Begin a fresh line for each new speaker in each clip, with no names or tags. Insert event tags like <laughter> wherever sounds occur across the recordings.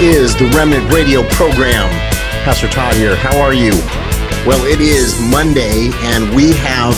Is the Remnant Radio program. Pastor Todd here. How are you? Well, it is Monday, and we have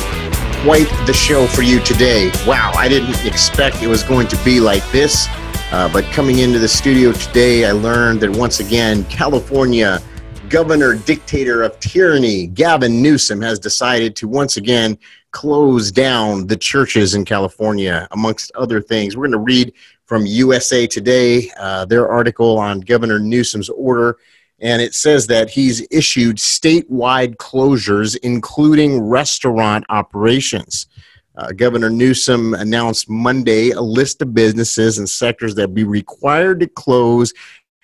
quite the show for you today. Wow, I didn't expect it was going to be like this. Uh, but coming into the studio today, I learned that once again, California governor dictator of tyranny, Gavin Newsom, has decided to once again close down the churches in California, amongst other things. We're going to read from USA Today, uh, their article on Governor Newsom's order, and it says that he's issued statewide closures, including restaurant operations. Uh, Governor Newsom announced Monday a list of businesses and sectors that be required to close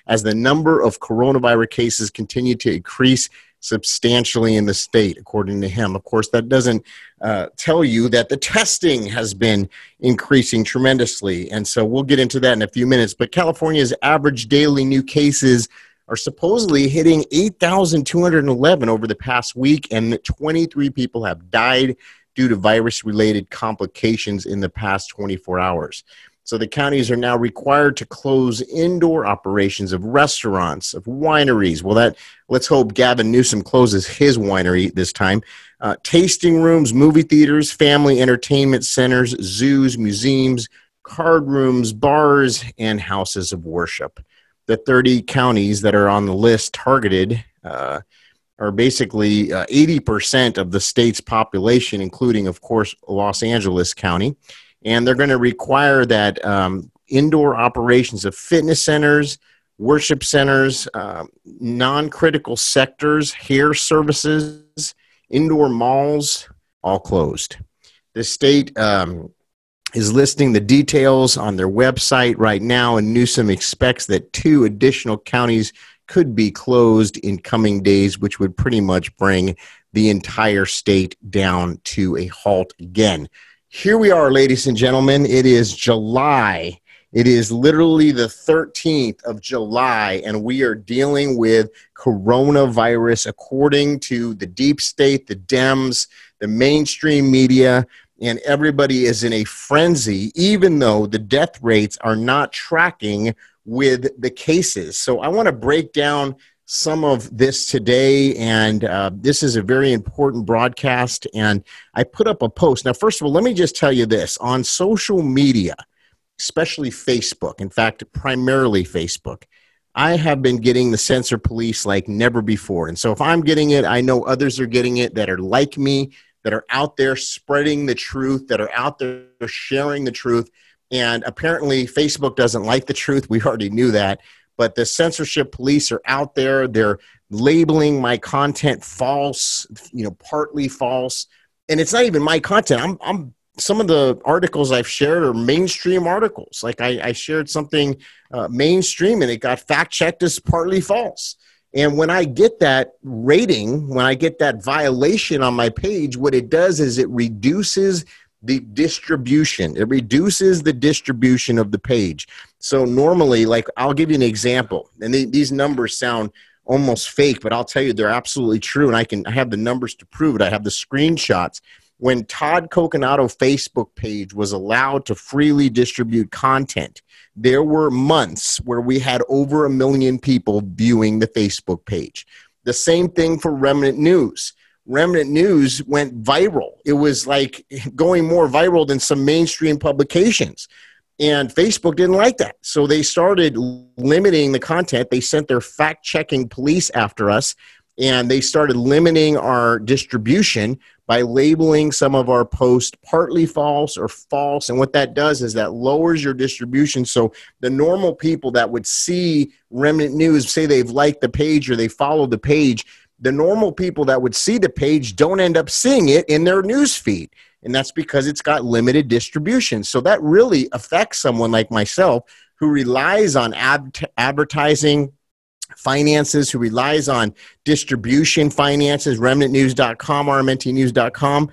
as the number of coronavirus cases continue to increase substantially in the state, according to him. Of course, that doesn't uh, tell you that the testing has been increasing tremendously. And so we'll get into that in a few minutes. But California's average daily new cases are supposedly hitting 8,211 over the past week, and 23 people have died due to virus related complications in the past 24 hours. So the counties are now required to close indoor operations of restaurants, of wineries. Well, that let's hope Gavin Newsom closes his winery this time. Uh, tasting rooms, movie theaters, family entertainment centers, zoos, museums, card rooms, bars, and houses of worship. The 30 counties that are on the list targeted uh, are basically uh, 80% of the state's population, including, of course, Los Angeles County and they're going to require that um, indoor operations of fitness centers, worship centers, uh, non critical sectors, hair services, indoor malls, all closed. The state um, is listing the details on their website right now, and Newsom expects that two additional counties could be closed in coming days, which would pretty much bring the entire state down to a halt again. Here we are, ladies and gentlemen. It is July. It is literally the 13th of July, and we are dealing with coronavirus according to the deep state, the Dems, the mainstream media, and everybody is in a frenzy, even though the death rates are not tracking with the cases. So I want to break down some of this today, and uh, this is a very important broadcast. And I put up a post. Now, first of all, let me just tell you this on social media, especially Facebook, in fact, primarily Facebook, I have been getting the censor police like never before. And so if I'm getting it, I know others are getting it that are like me, that are out there spreading the truth, that are out there sharing the truth. And apparently, Facebook doesn't like the truth. We already knew that but the censorship police are out there. They're labeling my content false, you know, partly false. And it's not even my content. I'm, I'm some of the articles I've shared are mainstream articles. Like I, I shared something uh, mainstream and it got fact checked as partly false. And when I get that rating, when I get that violation on my page, what it does is it reduces the distribution. It reduces the distribution of the page. So normally, like I'll give you an example, and these numbers sound almost fake, but I'll tell you they're absolutely true, and I can I have the numbers to prove it. I have the screenshots. When Todd Coconato Facebook page was allowed to freely distribute content, there were months where we had over a million people viewing the Facebook page. The same thing for Remnant News Remnant News went viral. It was like going more viral than some mainstream publications. And Facebook didn't like that. So they started limiting the content. They sent their fact checking police after us and they started limiting our distribution by labeling some of our posts partly false or false. And what that does is that lowers your distribution. So the normal people that would see Remnant News say they've liked the page or they follow the page the normal people that would see the page don't end up seeing it in their news feed. And that's because it's got limited distribution. So that really affects someone like myself who relies on ad- advertising finances, who relies on distribution finances, remnantnews.com, rmntnews.com.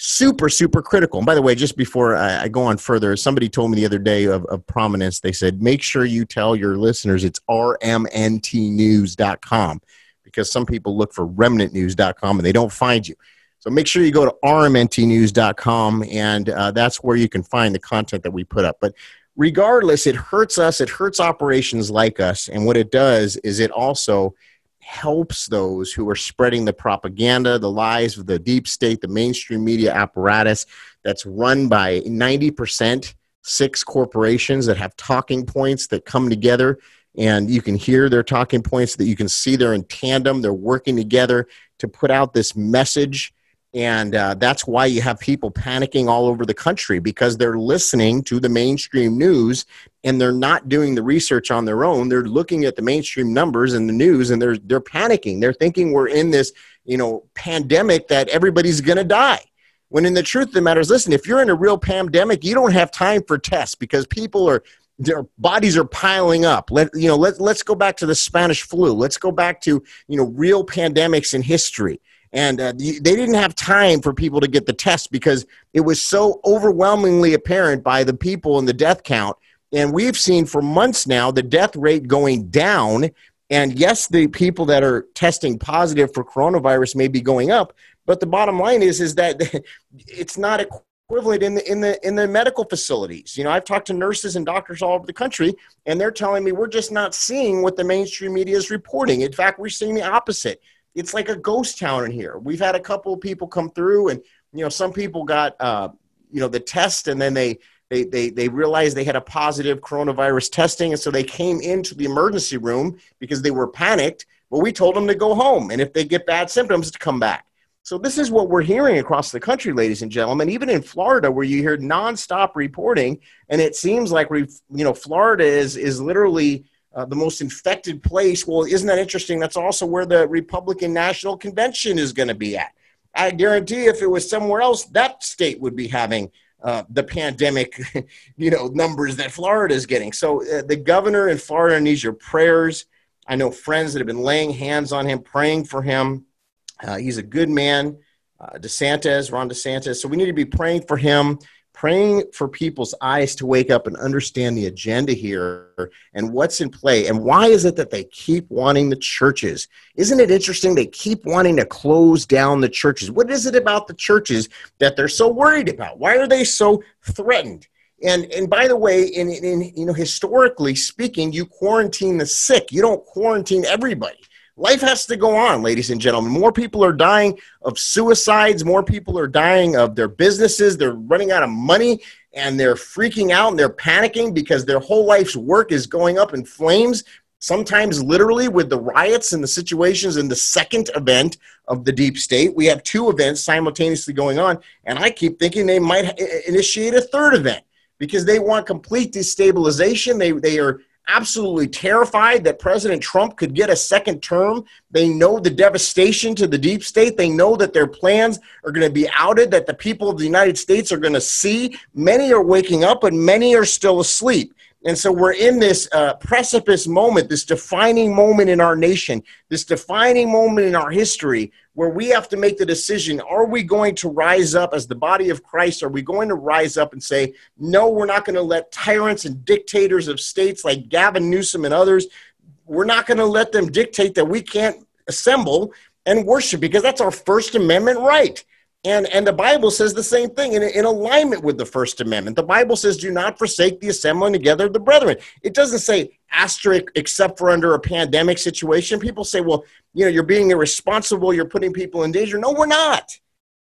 Super, super critical. And by the way, just before I, I go on further, somebody told me the other day of, of prominence, they said, make sure you tell your listeners it's rmntnews.com because some people look for remnantnews.com and they don't find you. So make sure you go to rmntnews.com and uh, that's where you can find the content that we put up. But regardless, it hurts us, it hurts operations like us. And what it does is it also helps those who are spreading the propaganda, the lies of the deep state, the mainstream media apparatus that's run by 90% six corporations that have talking points that come together and you can hear their talking points that you can see they're in tandem they're working together to put out this message. And uh, that's why you have people panicking all over the country because they're listening to the mainstream news and they're not doing the research on their own. They're looking at the mainstream numbers and the news and they're they're panicking. They're thinking we're in this you know pandemic that everybody's going to die. When in the truth of the matter is listen if you're in a real pandemic you don't have time for tests because people are their bodies are piling up. Let you know let, let's go back to the spanish flu. Let's go back to you know real pandemics in history. And uh, they didn't have time for people to get the test because it was so overwhelmingly apparent by the people and the death count. And we've seen for months now the death rate going down. And yes the people that are testing positive for coronavirus may be going up but the bottom line is is that <laughs> it's not equivalent in the in the in the medical facilities you know i've talked to nurses and doctors all over the country and they're telling me we're just not seeing what the mainstream media is reporting in fact we're seeing the opposite it's like a ghost town in here. We've had a couple of people come through, and you know, some people got uh, you know the test, and then they they they they realized they had a positive coronavirus testing, and so they came into the emergency room because they were panicked. But we told them to go home, and if they get bad symptoms, to come back. So this is what we're hearing across the country, ladies and gentlemen. Even in Florida, where you hear nonstop reporting, and it seems like we, you know, Florida is is literally uh, the most infected place. Well, isn't that interesting? That's also where the Republican National Convention is going to be at. I guarantee if it was somewhere else, that state would be having uh, the pandemic, <laughs> you know, numbers that Florida is getting. So uh, the governor in Florida needs your prayers. I know friends that have been laying hands on him, praying for him. Uh, he's a good man. Uh, DeSantis, Ron DeSantis. So we need to be praying for him praying for people's eyes to wake up and understand the agenda here and what's in play. And why is it that they keep wanting the churches? Isn't it interesting they keep wanting to close down the churches? What is it about the churches that they're so worried about? Why are they so threatened? And and by the way in, in you know historically speaking you quarantine the sick. You don't quarantine everybody life has to go on, ladies and gentlemen. More people are dying of suicides. More people are dying of their businesses. They're running out of money and they're freaking out and they're panicking because their whole life's work is going up in flames. Sometimes, literally, with the riots and the situations in the second event of the deep state, we have two events simultaneously going on. And I keep thinking they might initiate a third event because they want complete destabilization. They, they are absolutely terrified that President Trump could get a second term. They know the devastation to the deep state. They know that their plans are going to be outed, that the people of the United States are going to see. Many are waking up, but many are still asleep. And so we're in this uh, precipice moment, this defining moment in our nation, this defining moment in our history where we have to make the decision are we going to rise up as the body of Christ? Are we going to rise up and say, no, we're not going to let tyrants and dictators of states like Gavin Newsom and others, we're not going to let them dictate that we can't assemble and worship because that's our First Amendment right. And, and the Bible says the same thing in, in alignment with the First Amendment. The Bible says, do not forsake the assembling together of the brethren. It doesn't say asterisk except for under a pandemic situation. People say, well, you know, you're being irresponsible, you're putting people in danger. No, we're not.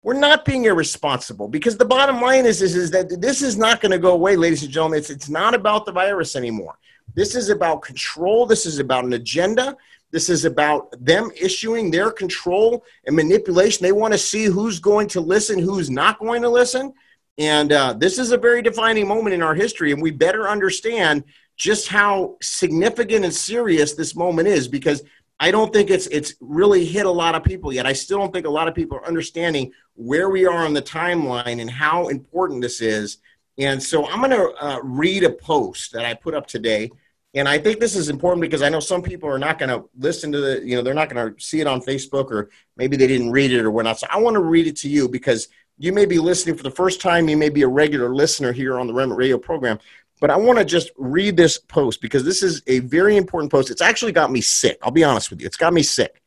We're not being irresponsible because the bottom line is, is, is that this is not going to go away, ladies and gentlemen. It's, it's not about the virus anymore. This is about control. This is about an agenda. This is about them issuing their control and manipulation. They want to see who's going to listen, who's not going to listen. And uh, this is a very defining moment in our history, and we better understand just how significant and serious this moment is because I don't think it's it's really hit a lot of people yet. I still don't think a lot of people are understanding where we are on the timeline and how important this is. And so I'm going to uh, read a post that I put up today and I think this is important because I know some people are not going to listen to the, you know, they're not going to see it on Facebook or maybe they didn't read it or whatnot. So I want to read it to you because you may be listening for the first time. You may be a regular listener here on the Remnant Radio program. But I want to just read this post because this is a very important post. It's actually got me sick. I'll be honest with you. It's got me sick.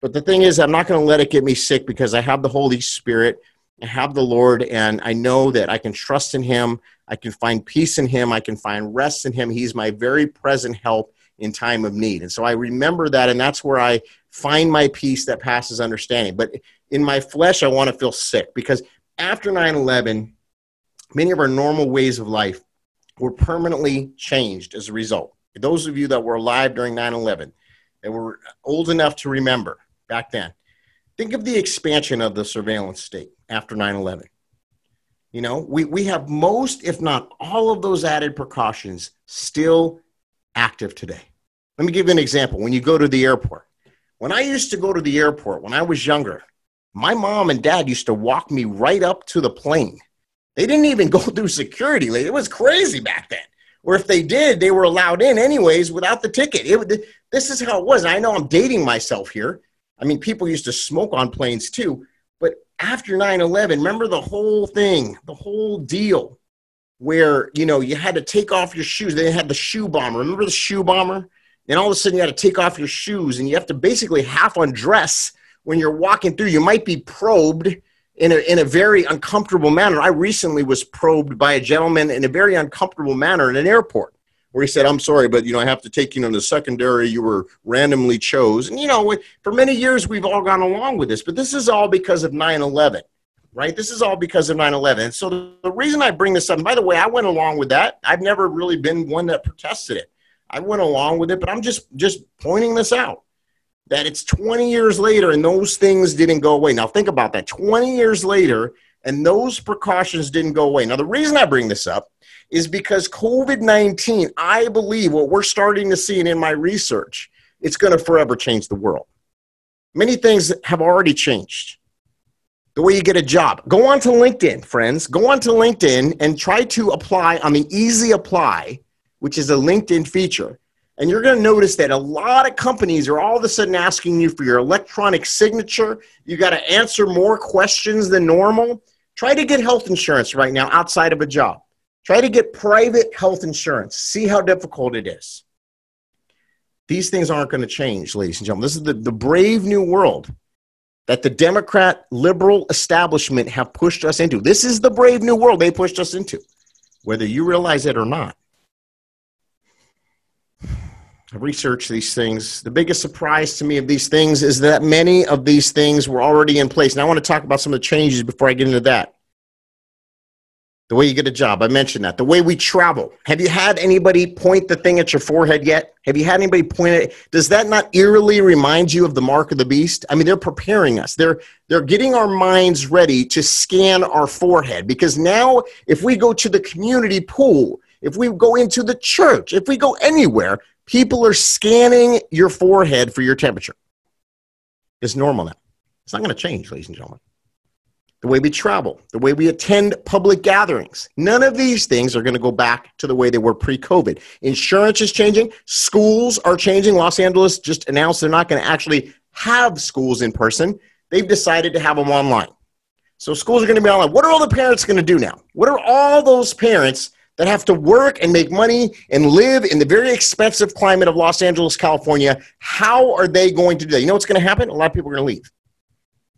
But the thing is, I'm not going to let it get me sick because I have the Holy Spirit I have the Lord, and I know that I can trust in Him. I can find peace in Him. I can find rest in Him. He's my very present help in time of need. And so I remember that, and that's where I find my peace that passes understanding. But in my flesh, I want to feel sick because after 9 11, many of our normal ways of life were permanently changed as a result. Those of you that were alive during 9 11, that were old enough to remember back then, think of the expansion of the surveillance state after 9 11. You know, we, we have most, if not all of those added precautions still active today. Let me give you an example. When you go to the airport, when I used to go to the airport when I was younger, my mom and dad used to walk me right up to the plane. They didn't even go <laughs> through security. It was crazy back then. Or if they did, they were allowed in anyways without the ticket. It, this is how it was. I know I'm dating myself here. I mean, people used to smoke on planes too. After 9 11, remember the whole thing, the whole deal where, you know, you had to take off your shoes. They had the shoe bomber. Remember the shoe bomber? And all of a sudden you had to take off your shoes and you have to basically half undress when you're walking through. You might be probed in a, in a very uncomfortable manner. I recently was probed by a gentleman in a very uncomfortable manner in an airport where he said, I'm sorry, but you know, I have to take you into the secondary you were randomly chose. And you know, for many years we've all gone along with this, but this is all because of 9-11, right? This is all because of 9-11. So the, the reason I bring this up, and by the way, I went along with that. I've never really been one that protested it. I went along with it, but I'm just just pointing this out that it's 20 years later and those things didn't go away. Now think about that. 20 years later and those precautions didn't go away. Now the reason I bring this up is because COVID-19, I believe what we're starting to see in my research, it's going to forever change the world. Many things have already changed. The way you get a job. Go on to LinkedIn, friends. Go on to LinkedIn and try to apply on the easy apply which is a LinkedIn feature. And you're going to notice that a lot of companies are all of a sudden asking you for your electronic signature. You got to answer more questions than normal. Try to get health insurance right now outside of a job. Try to get private health insurance. See how difficult it is. These things aren't going to change, ladies and gentlemen. This is the, the brave new world that the Democrat liberal establishment have pushed us into. This is the brave new world they pushed us into, whether you realize it or not. I've these things. The biggest surprise to me of these things is that many of these things were already in place. And I want to talk about some of the changes before I get into that. The way you get a job, I mentioned that. The way we travel. Have you had anybody point the thing at your forehead yet? Have you had anybody point it? Does that not eerily remind you of the mark of the beast? I mean, they're preparing us. They're they're getting our minds ready to scan our forehead because now if we go to the community pool, if we go into the church, if we go anywhere, People are scanning your forehead for your temperature. It's normal now. It's not going to change, ladies and gentlemen. The way we travel, the way we attend public gatherings, none of these things are going to go back to the way they were pre COVID. Insurance is changing, schools are changing. Los Angeles just announced they're not going to actually have schools in person, they've decided to have them online. So schools are going to be online. What are all the parents going to do now? What are all those parents that have to work and make money and live in the very expensive climate of Los Angeles, California, how are they going to do that? You know what's going to happen? A lot of people are going to leave.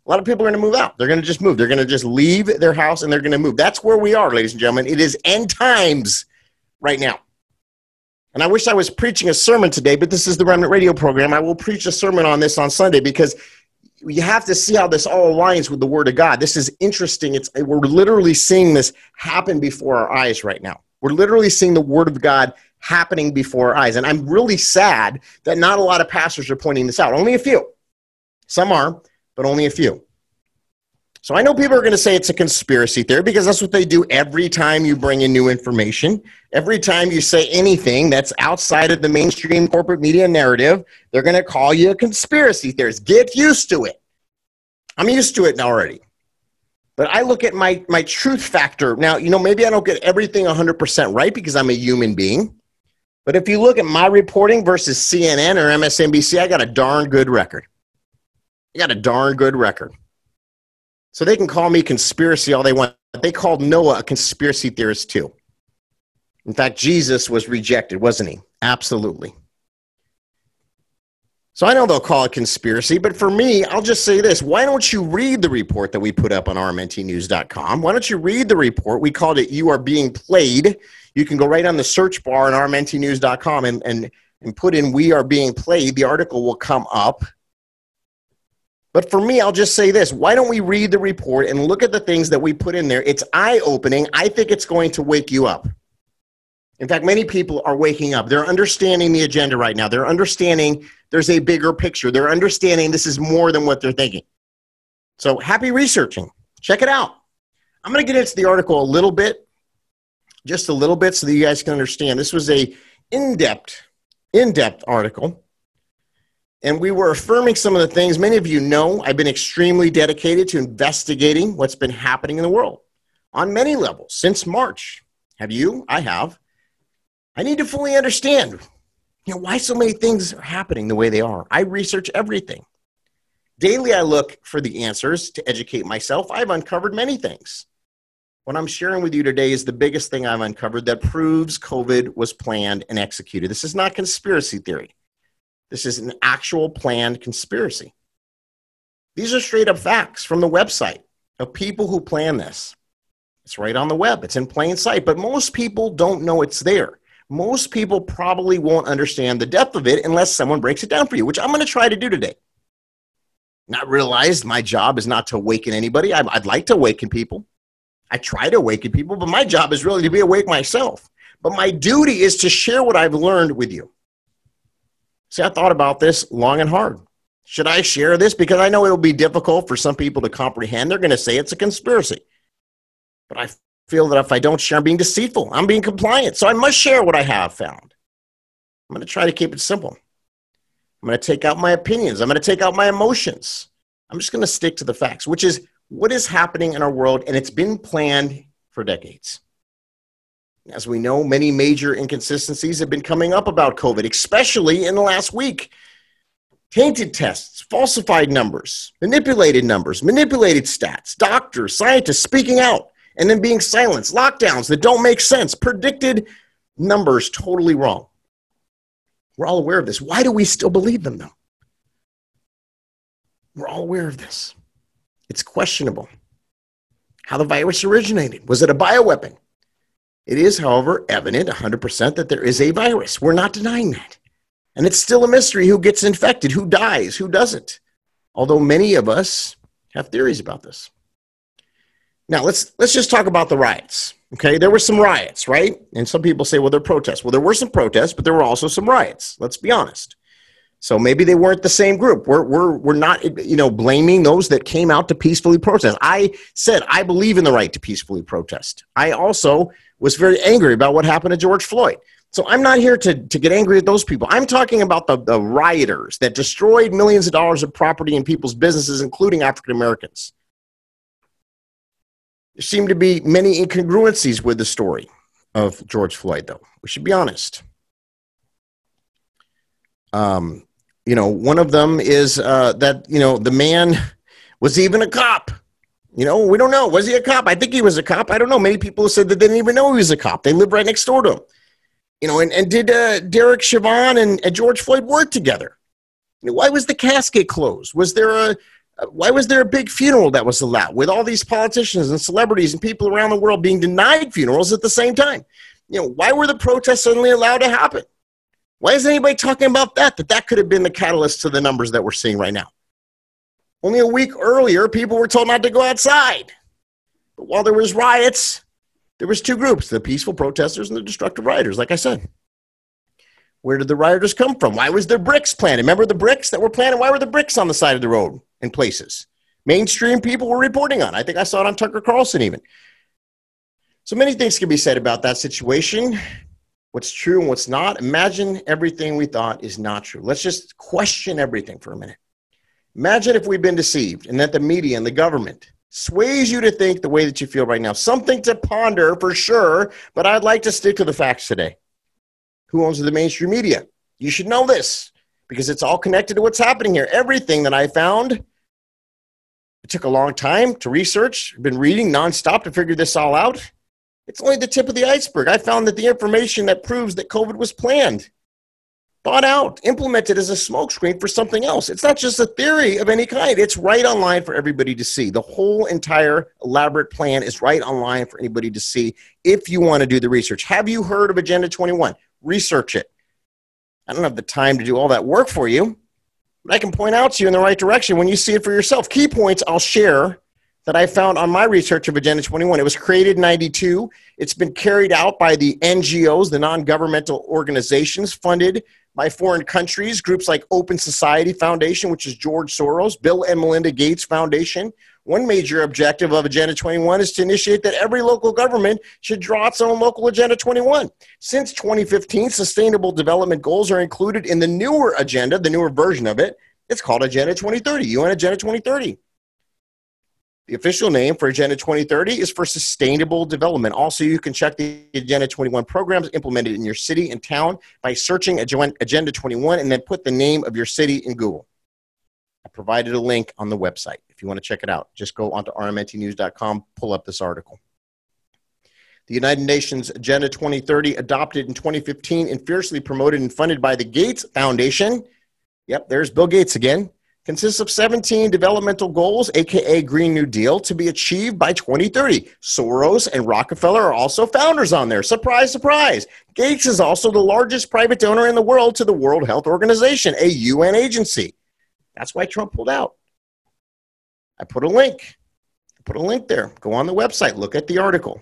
A lot of people are going to move out. They're going to just move. They're going to just leave their house and they're going to move. That's where we are, ladies and gentlemen. It is end times right now. And I wish I was preaching a sermon today, but this is the Remnant Radio program. I will preach a sermon on this on Sunday because you have to see how this all aligns with the Word of God. This is interesting. It's, we're literally seeing this happen before our eyes right now. We're literally seeing the word of God happening before our eyes. And I'm really sad that not a lot of pastors are pointing this out. Only a few. Some are, but only a few. So I know people are going to say it's a conspiracy theory because that's what they do every time you bring in new information. Every time you say anything that's outside of the mainstream corporate media narrative, they're going to call you a conspiracy theorist. Get used to it. I'm used to it already. But I look at my, my truth factor. Now, you know, maybe I don't get everything 100% right because I'm a human being. But if you look at my reporting versus CNN or MSNBC, I got a darn good record. I got a darn good record. So they can call me conspiracy all they want. They called Noah a conspiracy theorist too. In fact, Jesus was rejected, wasn't he? Absolutely. So I know they'll call it conspiracy, but for me, I'll just say this. Why don't you read the report that we put up on rmntnews.com? Why don't you read the report? We called it You Are Being Played. You can go right on the search bar on rmntnews.com and, and, and put in We Are Being Played. The article will come up. But for me, I'll just say this. Why don't we read the report and look at the things that we put in there? It's eye opening. I think it's going to wake you up. In fact, many people are waking up. They're understanding the agenda right now. They're understanding there's a bigger picture. They're understanding this is more than what they're thinking. So happy researching. Check it out. I'm going to get into the article a little bit, just a little bit, so that you guys can understand. This was a in-depth, in-depth article, and we were affirming some of the things. Many of you know I've been extremely dedicated to investigating what's been happening in the world on many levels since March. Have you? I have. I need to fully understand you know, why so many things are happening the way they are. I research everything. Daily, I look for the answers to educate myself. I've uncovered many things. What I'm sharing with you today is the biggest thing I've uncovered that proves COVID was planned and executed. This is not conspiracy theory. This is an actual planned conspiracy. These are straight up facts from the website of people who plan this. It's right on the web, it's in plain sight, but most people don't know it's there most people probably won't understand the depth of it unless someone breaks it down for you, which I'm going to try to do today. Not realized my job is not to awaken anybody. I'd like to awaken people. I try to awaken people, but my job is really to be awake myself. But my duty is to share what I've learned with you. See, I thought about this long and hard. Should I share this? Because I know it'll be difficult for some people to comprehend. They're going to say it's a conspiracy. But I feel that if I don't share, I'm being deceitful. I'm being compliant. So I must share what I have found. I'm going to try to keep it simple. I'm going to take out my opinions. I'm going to take out my emotions. I'm just going to stick to the facts, which is what is happening in our world, and it's been planned for decades. As we know, many major inconsistencies have been coming up about COVID, especially in the last week. Tainted tests, falsified numbers, manipulated numbers, manipulated stats, doctors, scientists speaking out and then being silenced, lockdowns that don't make sense, predicted numbers totally wrong. We're all aware of this. Why do we still believe them, though? We're all aware of this. It's questionable how the virus originated. Was it a bioweapon? It is, however, evident 100% that there is a virus. We're not denying that. And it's still a mystery who gets infected, who dies, who doesn't. Although many of us have theories about this. Now let's let's just talk about the riots. Okay, there were some riots, right? And some people say, well, they're protests. Well, there were some protests, but there were also some riots. Let's be honest. So maybe they weren't the same group. We're, we're, we're not, you know, blaming those that came out to peacefully protest. I said I believe in the right to peacefully protest. I also was very angry about what happened to George Floyd. So I'm not here to, to get angry at those people. I'm talking about the, the rioters that destroyed millions of dollars of property in people's businesses, including African Americans. There seem to be many incongruencies with the story of George Floyd, though. We should be honest. Um, you know, one of them is uh, that, you know, the man was even a cop. You know, we don't know. Was he a cop? I think he was a cop. I don't know. Many people said that they didn't even know he was a cop. They lived right next door to him. You know, and, and did uh, Derek Chauvin and, and George Floyd work together? You know, why was the casket closed? Was there a, why was there a big funeral that was allowed with all these politicians and celebrities and people around the world being denied funerals at the same time? You know, why were the protests suddenly allowed to happen? Why is anybody talking about that? That that could have been the catalyst to the numbers that we're seeing right now. Only a week earlier, people were told not to go outside. But while there was riots, there was two groups, the peaceful protesters and the destructive rioters, like I said. Where did the rioters come from? Why was there bricks planted? Remember the bricks that were planted? Why were the bricks on the side of the road? in places. Mainstream people were reporting on. I think I saw it on Tucker Carlson even. So many things can be said about that situation. What's true and what's not. Imagine everything we thought is not true. Let's just question everything for a minute. Imagine if we've been deceived and that the media and the government sways you to think the way that you feel right now. Something to ponder for sure, but I'd like to stick to the facts today. Who owns the mainstream media? You should know this because it's all connected to what's happening here. Everything that I found it took a long time to research. I've been reading nonstop to figure this all out. It's only the tip of the iceberg. I found that the information that proves that COVID was planned. thought out, implemented as a smokescreen for something else. It's not just a theory of any kind. It's right online for everybody to see. The whole entire elaborate plan is right online for anybody to see if you want to do the research. Have you heard of Agenda 21? Research it. I don't have the time to do all that work for you, but I can point out to you in the right direction when you see it for yourself. Key points I'll share that I found on my research of Agenda 21. It was created in 92. It's been carried out by the NGOs, the non governmental organizations funded by foreign countries, groups like Open Society Foundation, which is George Soros, Bill and Melinda Gates Foundation. One major objective of Agenda 21 is to initiate that every local government should draw its own local Agenda 21. Since 2015, Sustainable Development Goals are included in the newer agenda, the newer version of it. It's called Agenda 2030, UN Agenda 2030. The official name for Agenda 2030 is for Sustainable Development. Also, you can check the Agenda 21 programs implemented in your city and town by searching Agenda 21 and then put the name of your city in Google. I provided a link on the website if you want to check it out. Just go onto rmntnews.com, pull up this article. The United Nations Agenda 2030, adopted in 2015 and fiercely promoted and funded by the Gates Foundation. Yep, there's Bill Gates again consists of 17 developmental goals, aka Green New Deal, to be achieved by 2030. Soros and Rockefeller are also founders on there. Surprise, surprise. Gates is also the largest private donor in the world to the World Health Organization, a UN agency. That's why Trump pulled out. I put a link. I put a link there. Go on the website, look at the article.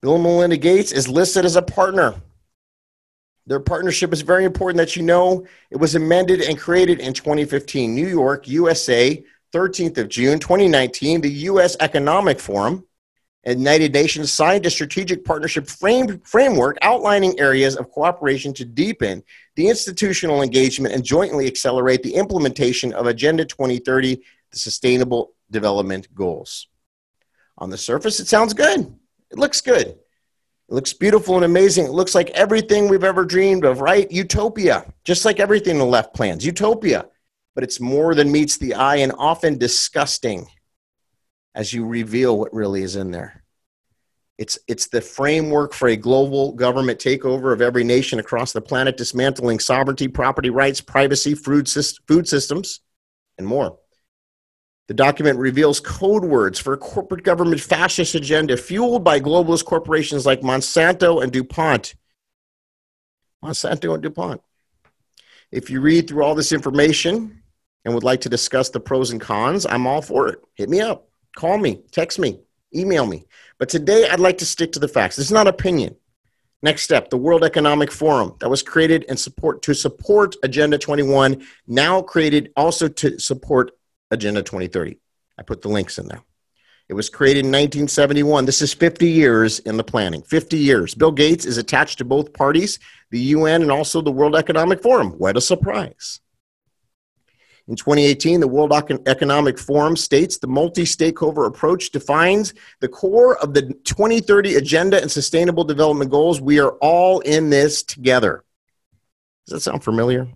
Bill and Melinda Gates is listed as a partner their partnership is very important that you know. It was amended and created in 2015. New York, USA, 13th of June 2019, the U.S. Economic Forum and United Nations signed a strategic partnership frame, framework outlining areas of cooperation to deepen the institutional engagement and jointly accelerate the implementation of Agenda 2030, the Sustainable Development Goals. On the surface, it sounds good. It looks good. It looks beautiful and amazing. It looks like everything we've ever dreamed of, right? Utopia, just like everything the left plans. Utopia. But it's more than meets the eye and often disgusting as you reveal what really is in there. It's, it's the framework for a global government takeover of every nation across the planet, dismantling sovereignty, property rights, privacy, food, food systems, and more. The document reveals code words for a corporate government fascist agenda fueled by globalist corporations like Monsanto and DuPont. Monsanto and DuPont. If you read through all this information and would like to discuss the pros and cons, I'm all for it. Hit me up, call me, text me, email me. But today I'd like to stick to the facts. This is not opinion. Next step, the World Economic Forum that was created and support to support Agenda 21, now created also to support Agenda 2030. I put the links in there. It was created in 1971. This is 50 years in the planning. 50 years. Bill Gates is attached to both parties, the UN and also the World Economic Forum. What a surprise. In 2018, the World Economic Forum states the multi stakeholder approach defines the core of the 2030 Agenda and Sustainable Development Goals. We are all in this together. Does that sound familiar?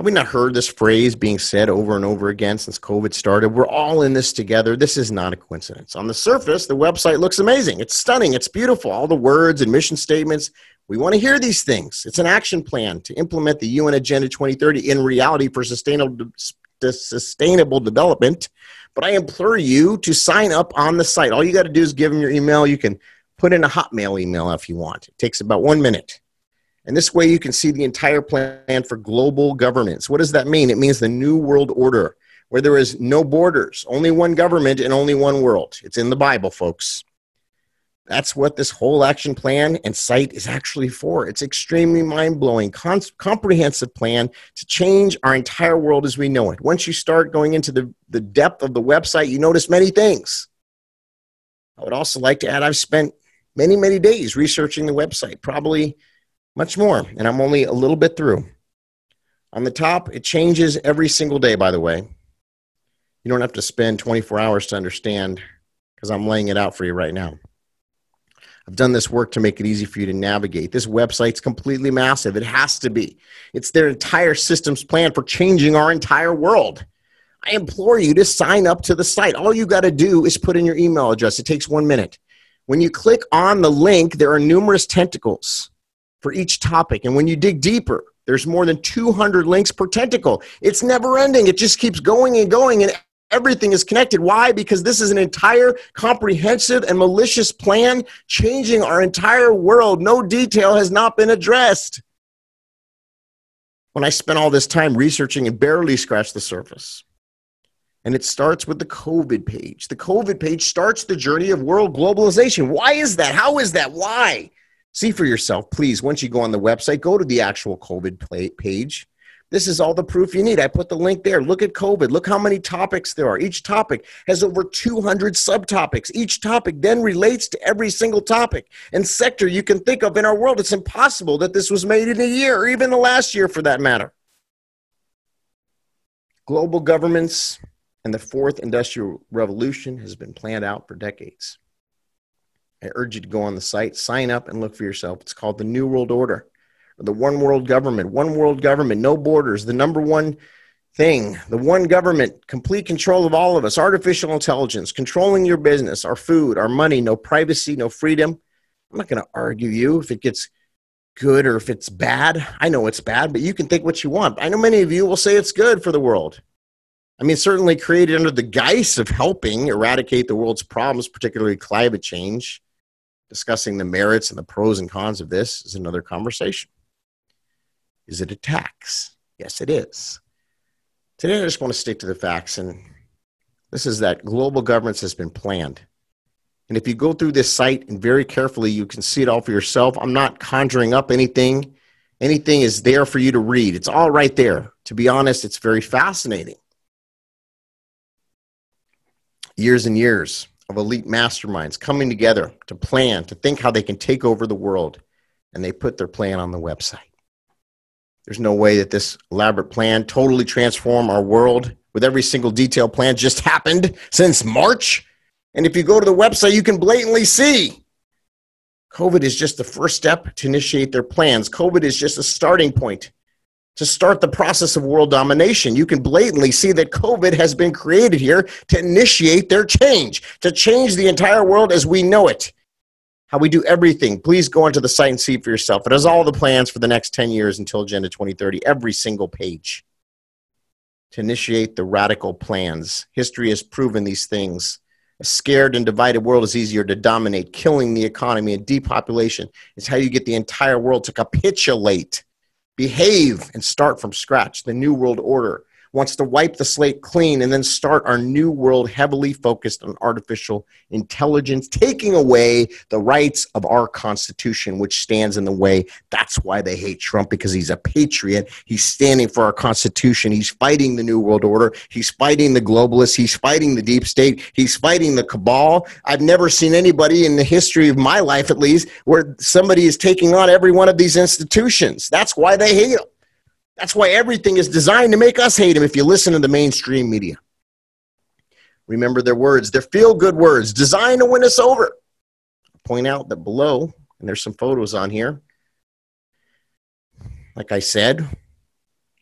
Have we not heard this phrase being said over and over again since COVID started? We're all in this together. This is not a coincidence. On the surface, the website looks amazing. It's stunning. It's beautiful. All the words and mission statements. We want to hear these things. It's an action plan to implement the UN Agenda 2030 in reality for sustainable, sustainable development. But I implore you to sign up on the site. All you got to do is give them your email. You can put in a Hotmail email if you want. It takes about one minute. And this way you can see the entire plan for global governance. What does that mean? It means the new world order where there is no borders, only one government and only one world. It's in the Bible, folks. That's what this whole action plan and site is actually for. It's extremely mind-blowing, comprehensive plan to change our entire world as we know it. Once you start going into the, the depth of the website, you notice many things. I would also like to add I've spent many, many days researching the website, probably much more. And I'm only a little bit through. On the top, it changes every single day, by the way. You don't have to spend 24 hours to understand because I'm laying it out for you right now. I've done this work to make it easy for you to navigate. This website's completely massive. It has to be. It's their entire systems plan for changing our entire world. I implore you to sign up to the site. All you got to do is put in your email address. It takes one minute. When you click on the link, there are numerous tentacles for each topic. And when you dig deeper, there's more than 200 links per tentacle. It's never ending. It just keeps going and going, and everything is connected. Why? Because this is an entire comprehensive and malicious plan changing our entire world. No detail has not been addressed. When I spent all this time researching and barely scratched the surface. And it starts with the COVID page. The COVID page starts the journey of world globalization. Why is that? How is that? Why? See for yourself, please. Once you go on the website, go to the actual COVID page. This is all the proof you need. I put the link there. Look at COVID. Look how many topics there are. Each topic has over 200 subtopics. Each topic then relates to every single topic and sector you can think of in our world. It's impossible that this was made in a year or even the last year for that matter. Global governments and the fourth industrial revolution has been planned out for decades. I urge you to go on the site, sign up, and look for yourself. It's called the New World Order, or the One World Government. One World Government, no borders. The number one thing, the one government, complete control of all of us, artificial intelligence, controlling your business, our food, our money, no privacy, no freedom. I'm not going to argue you if it gets good or if it's bad. I know it's bad, but you can think what you want. I know many of you will say it's good for the world. I mean, certainly created under the guise of helping eradicate the world's problems, particularly climate change. Discussing the merits and the pros and cons of this is another conversation. Is it a tax? Yes, it is. Today, I just want to stick to the facts, and this is that global governance has been planned. And if you go through this site and very carefully, you can see it all for yourself. I'm not conjuring up anything. Anything is there for you to read. It's all right there. To be honest, it's very fascinating. Years and years of elite masterminds coming together to plan, to think how they can take over the world. And they put their plan on the website. There's no way that this elaborate plan totally transform our world with every single detail plan just happened since March. And if you go to the website, you can blatantly see COVID is just the first step to initiate their plans. COVID is just a starting point to start the process of world domination. You can blatantly see that COVID has been created here to initiate their change, to change the entire world as we know it. How we do everything. Please go onto the site and see for yourself. It has all the plans for the next 10 years until Agenda 2030, every single page to initiate the radical plans. History has proven these things. A scared and divided world is easier to dominate. Killing the economy and depopulation is how you get the entire world to capitulate behave and start from scratch. The New World Order wants to wipe the slate clean and then start our new world heavily focused on artificial intelligence, taking away the rights of our Constitution, which stands in the way. That's why they hate Trump, because he's a patriot. He's standing for our Constitution. He's fighting the New World Order. He's fighting the globalists. He's fighting the deep state. He's fighting the cabal. I've never seen anybody in the history of my life, at least, where somebody is taking on every one of these institutions. That's why they hate him. That's why everything is designed to make us hate him if you listen to the mainstream media. Remember their words, their feel good words, designed to win us over. point out that below, and there's some photos on here, like I said,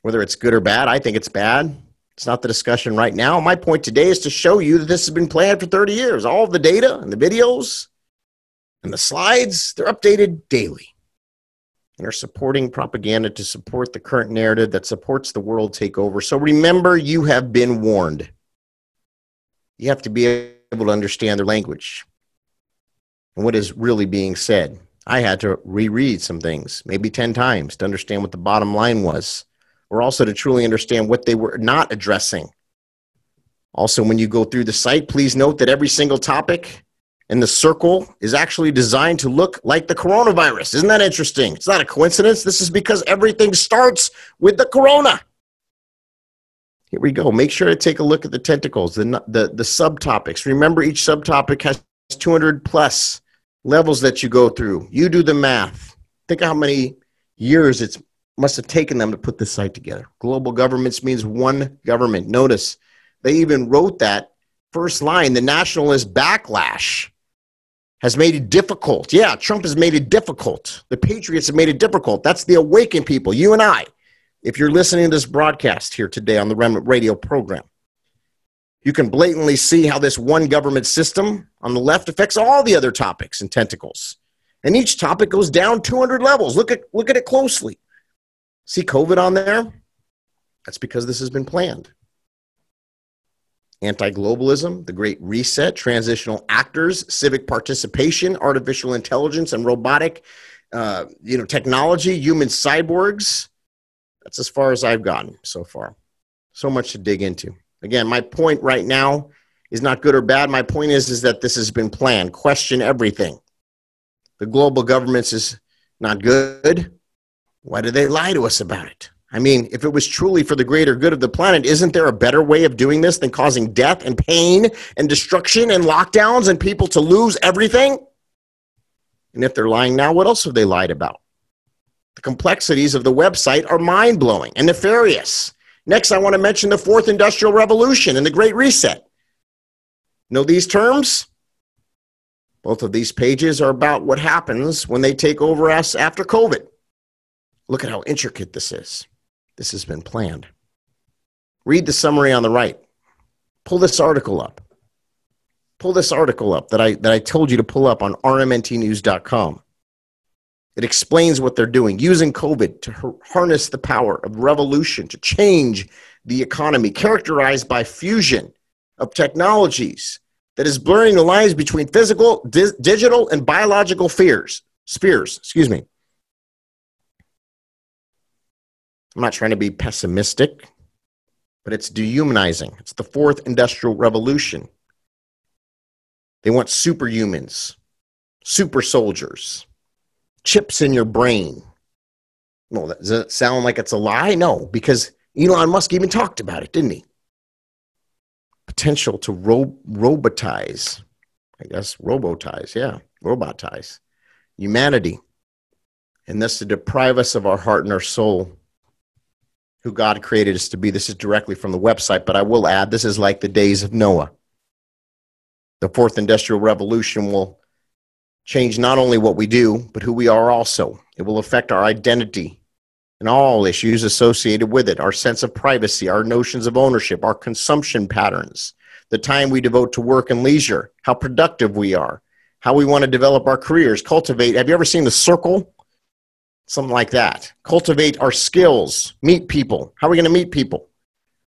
whether it's good or bad, I think it's bad. It's not the discussion right now. My point today is to show you that this has been planned for 30 years. All the data and the videos and the slides, they're updated daily and are supporting propaganda to support the current narrative that supports the world takeover. So remember, you have been warned. You have to be able to understand their language and what is really being said. I had to reread some things, maybe 10 times, to understand what the bottom line was, or also to truly understand what they were not addressing. Also, when you go through the site, please note that every single topic and the circle is actually designed to look like the coronavirus. Isn't that interesting? It's not a coincidence. This is because everything starts with the corona. Here we go. Make sure to take a look at the tentacles, the, the, the subtopics. Remember, each subtopic has 200 plus levels that you go through. You do the math. Think how many years it must have taken them to put this site together. Global governments means one government. Notice they even wrote that first line the nationalist backlash has made it difficult. Yeah, Trump has made it difficult. The Patriots have made it difficult. That's the awakened people, you and I. If you're listening to this broadcast here today on the Remnant Radio program, you can blatantly see how this one government system on the left affects all the other topics and tentacles. And each topic goes down 200 levels. Look at, look at it closely. See COVID on there? That's because this has been planned. Anti globalism, the Great Reset, transitional actors, civic participation, artificial intelligence, and robotic uh, you know, technology, human cyborgs. That's as far as I've gotten so far. So much to dig into. Again, my point right now is not good or bad. My point is, is that this has been planned. Question everything. The global governments is not good. Why do they lie to us about it? I mean, if it was truly for the greater good of the planet, isn't there a better way of doing this than causing death and pain and destruction and lockdowns and people to lose everything? And if they're lying now, what else have they lied about? The complexities of the website are mind blowing and nefarious. Next, I want to mention the fourth industrial revolution and the Great Reset. Know these terms? Both of these pages are about what happens when they take over us after COVID. Look at how intricate this is. This has been planned. Read the summary on the right. Pull this article up. Pull this article up that I, that I told you to pull up on rmntnews.com. It explains what they're doing, using COVID to harness the power of revolution, to change the economy, characterized by fusion of technologies that is blurring the lines between physical, di- digital, and biological fears, spheres. Excuse me. I'm not trying to be pessimistic, but it's dehumanizing. It's the fourth industrial revolution. They want superhumans, super soldiers, chips in your brain. Well, does it sound like it's a lie? No, because Elon Musk even talked about it, didn't he? potential to ro- robotize, I guess, robotize, yeah, robotize humanity, and thus to deprive us of our heart and our soul, who God created us to be. This is directly from the website, but I will add this is like the days of Noah. The fourth industrial revolution will change not only what we do, but who we are also. It will affect our identity and all issues associated with it our sense of privacy, our notions of ownership, our consumption patterns, the time we devote to work and leisure, how productive we are, how we want to develop our careers, cultivate. Have you ever seen The Circle? Something like that. Cultivate our skills, meet people. How are we going to meet people?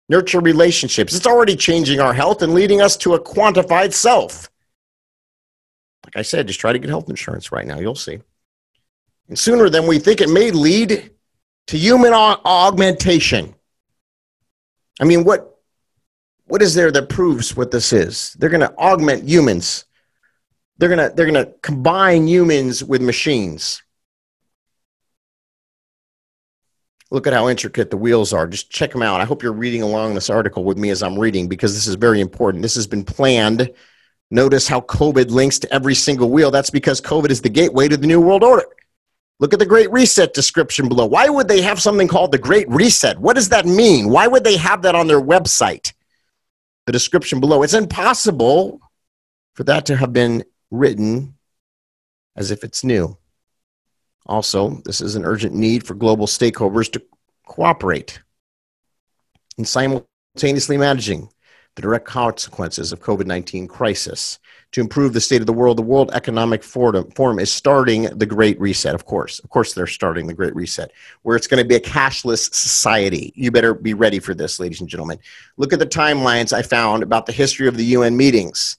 Nurture relationships. It's already changing our health and leading us to a quantified self. Like I said, just try to get health insurance right now. You'll see. And sooner than we think, it may lead to human augmentation. I mean, what, what is there that proves what this is? They're going to augment humans. They're going to, they're going to combine humans with machines. Look at how intricate the wheels are. Just check them out. I hope you're reading along this article with me as I'm reading because this is very important. This has been planned. Notice how COVID links to every single wheel. That's because COVID is the gateway to the New World Order. Look at the Great Reset description below. Why would they have something called the Great Reset? What does that mean? Why would they have that on their website? The description below. It's impossible for that to have been written as if it's new. Also, this is an urgent need for global stakeholders to cooperate in simultaneously managing the direct consequences of COVID 19 crisis to improve the state of the world. The World Economic Forum, Forum is starting the Great Reset, of course. Of course, they're starting the Great Reset, where it's going to be a cashless society. You better be ready for this, ladies and gentlemen. Look at the timelines I found about the history of the UN meetings.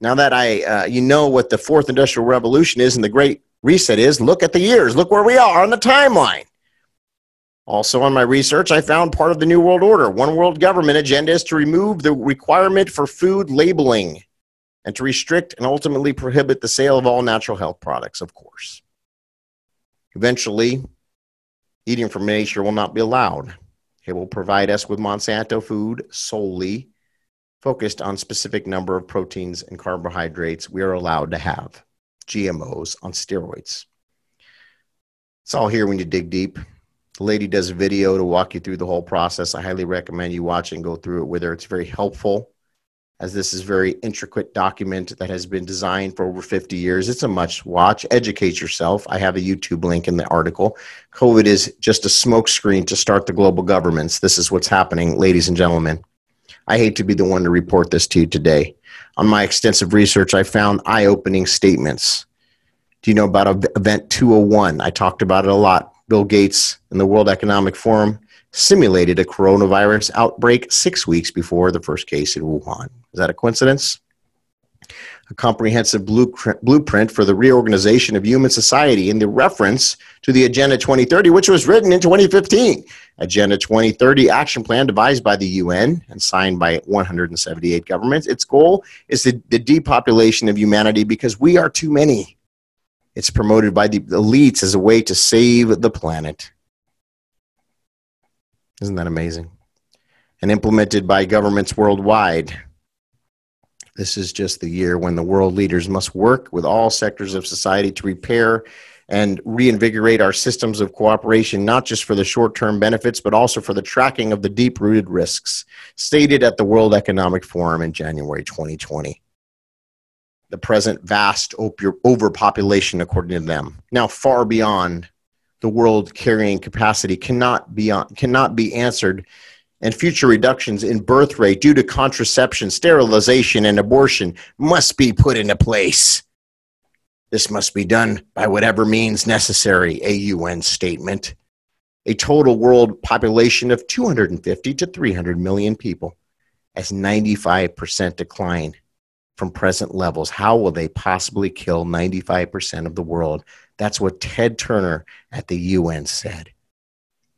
Now that I, uh, you know what the fourth industrial revolution is and the Great Reset is, look at the years. Look where we are on the timeline. Also, on my research, I found part of the New World Order. One world government agenda is to remove the requirement for food labeling and to restrict and ultimately prohibit the sale of all natural health products, of course. Eventually, eating from nature will not be allowed. It will provide us with Monsanto food solely focused on specific number of proteins and carbohydrates we are allowed to have. GMOs on steroids. It's all here when you dig deep. The lady does a video to walk you through the whole process. I highly recommend you watch and go through it with her. It's very helpful as this is very intricate document that has been designed for over 50 years. It's a much watch. Educate yourself. I have a YouTube link in the article. COVID is just a smokescreen to start the global governments. This is what's happening, ladies and gentlemen. I hate to be the one to report this to you today. On my extensive research, I found eye opening statements. Do you know about Event 201? I talked about it a lot. Bill Gates and the World Economic Forum simulated a coronavirus outbreak six weeks before the first case in Wuhan. Is that a coincidence? A comprehensive blueprint for the reorganization of human society in the reference to the Agenda 2030, which was written in 2015. Agenda 2030 action plan devised by the UN and signed by 178 governments. Its goal is the, the depopulation of humanity because we are too many. It's promoted by the elites as a way to save the planet. Isn't that amazing? And implemented by governments worldwide. This is just the year when the world leaders must work with all sectors of society to repair and reinvigorate our systems of cooperation, not just for the short term benefits, but also for the tracking of the deep rooted risks stated at the World Economic Forum in January 2020. The present vast overpopulation, according to them, now far beyond the world carrying capacity cannot be, cannot be answered and future reductions in birth rate due to contraception, sterilization, and abortion must be put into place. This must be done by whatever means necessary, a UN statement. A total world population of 250 to 300 million people as 95% decline from present levels. How will they possibly kill 95% of the world? That's what Ted Turner at the UN said.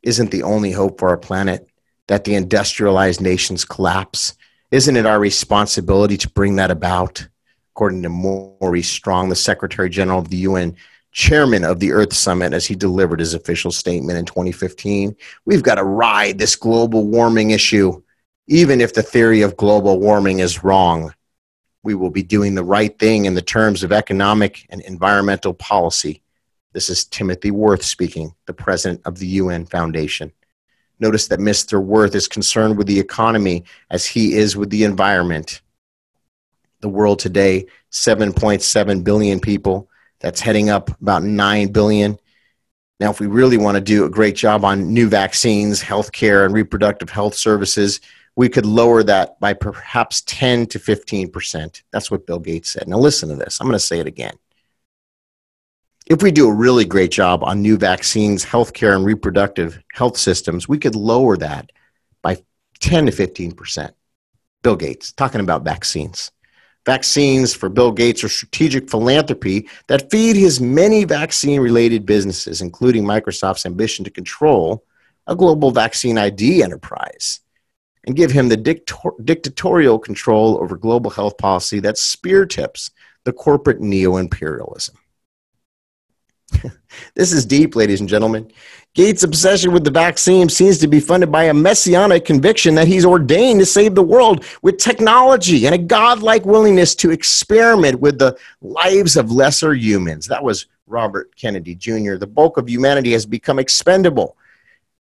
Isn't the only hope for our planet that the industrialized nations collapse? Isn't it our responsibility to bring that about? According to Maurice Strong, the Secretary General of the UN, chairman of the Earth Summit, as he delivered his official statement in 2015, we've got to ride this global warming issue. Even if the theory of global warming is wrong, we will be doing the right thing in the terms of economic and environmental policy this is Timothy Wirth speaking, the president of the UN Foundation. Notice that Mr. Wirth is concerned with the economy as he is with the environment. The world today, 7.7 billion people. That's heading up about 9 billion. Now, if we really want to do a great job on new vaccines, healthcare, and reproductive health services, we could lower that by perhaps 10 to 15%. That's what Bill Gates said. Now, listen to this. I'm going to say it again if we do a really great job on new vaccines, healthcare, and reproductive health systems, we could lower that by 10 to 15%. Bill Gates, talking about vaccines. Vaccines for Bill Gates are strategic philanthropy that feed his many vaccine related businesses, including Microsoft's ambition to control a global vaccine ID enterprise and give him the dictor- dictatorial control over global health policy that spear tips the corporate neo imperialism. <laughs> this is deep, ladies and gentlemen. Gates' obsession with the vaccine seems to be funded by a messianic conviction that he's ordained to save the world with technology and a godlike willingness to experiment with the lives of lesser humans. That was Robert Kennedy Jr. The bulk of humanity has become expendable.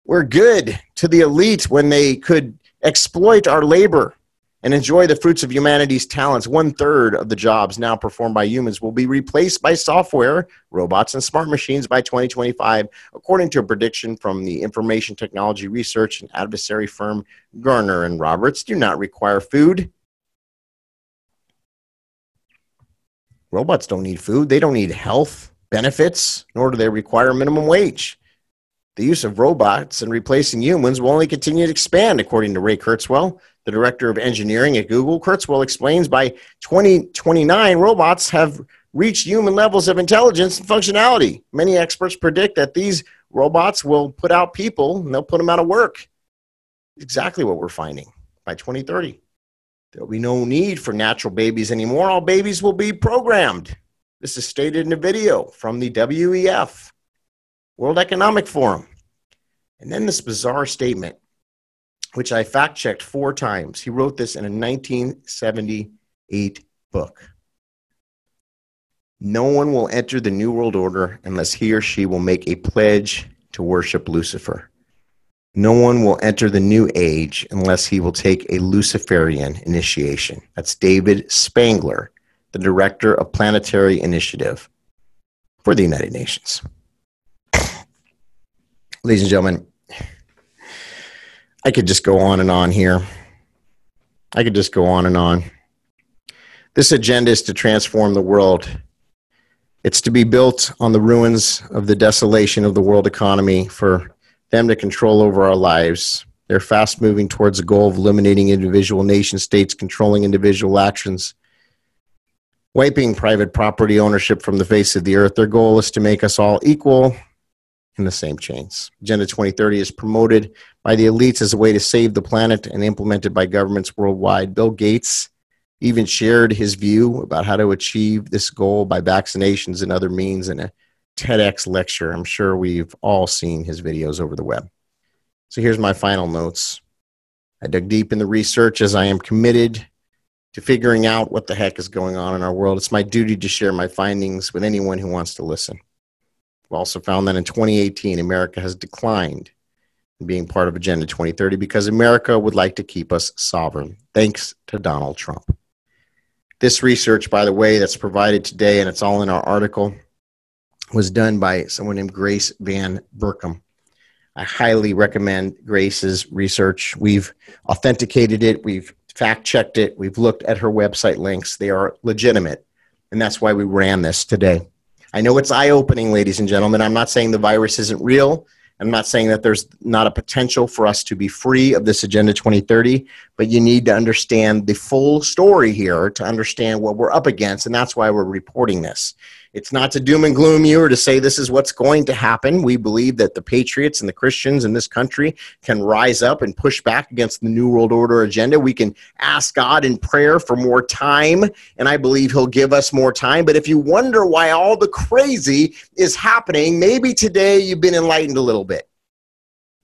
We're good to the elite when they could exploit our labor and enjoy the fruits of humanity's talents. One third of the jobs now performed by humans will be replaced by software, robots, and smart machines by 2025, according to a prediction from the information technology research and adversary firm Gartner and Roberts. Do not require food. Robots don't need food, they don't need health benefits, nor do they require minimum wage. The use of robots and replacing humans will only continue to expand, according to Ray Kurzweil, the director of engineering at Google. Kurzweil explains by 2029, robots have reached human levels of intelligence and functionality. Many experts predict that these robots will put out people and they'll put them out of work. Exactly what we're finding by 2030. There will be no need for natural babies anymore. All babies will be programmed. This is stated in a video from the WEF, World Economic Forum. And then this bizarre statement which I fact checked four times. He wrote this in a 1978 book. No one will enter the New World Order unless he or she will make a pledge to worship Lucifer. No one will enter the New Age unless he will take a Luciferian initiation. That's David Spangler, the director of Planetary Initiative for the United Nations. Ladies and gentlemen, I could just go on and on here. I could just go on and on. This agenda is to transform the world. It's to be built on the ruins of the desolation of the world economy for them to control over our lives. They're fast moving towards the goal of eliminating individual nation states, controlling individual actions, wiping private property ownership from the face of the earth. Their goal is to make us all equal in the same chains. Agenda 2030 is promoted by the elites as a way to save the planet and implemented by governments worldwide. Bill Gates even shared his view about how to achieve this goal by vaccinations and other means in a TEDx lecture. I'm sure we've all seen his videos over the web. So here's my final notes. I dug deep in the research as I am committed to figuring out what the heck is going on in our world. It's my duty to share my findings with anyone who wants to listen. We also found that in 2018, America has declined in being part of Agenda 2030 because America would like to keep us sovereign, thanks to Donald Trump. This research, by the way, that's provided today, and it's all in our article, was done by someone named Grace Van Berkom. I highly recommend Grace's research. We've authenticated it, we've fact checked it, we've looked at her website links. They are legitimate, and that's why we ran this today. I know it's eye opening, ladies and gentlemen. I'm not saying the virus isn't real. I'm not saying that there's not a potential for us to be free of this Agenda 2030, but you need to understand the full story here to understand what we're up against, and that's why we're reporting this. It's not to doom and gloom you or to say this is what's going to happen. We believe that the patriots and the Christians in this country can rise up and push back against the New World Order agenda. We can ask God in prayer for more time, and I believe He'll give us more time. But if you wonder why all the crazy is happening, maybe today you've been enlightened a little bit.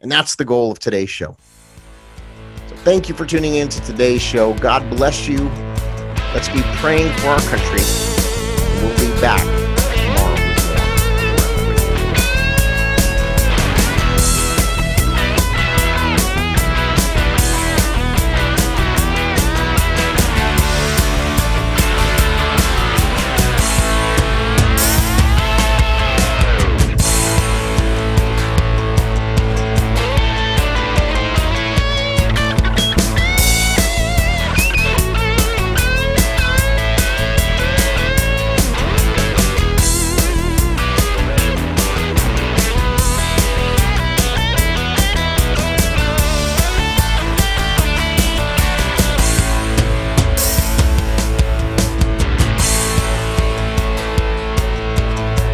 And that's the goal of today's show. So thank you for tuning in to today's show. God bless you. Let's be praying for our country. Back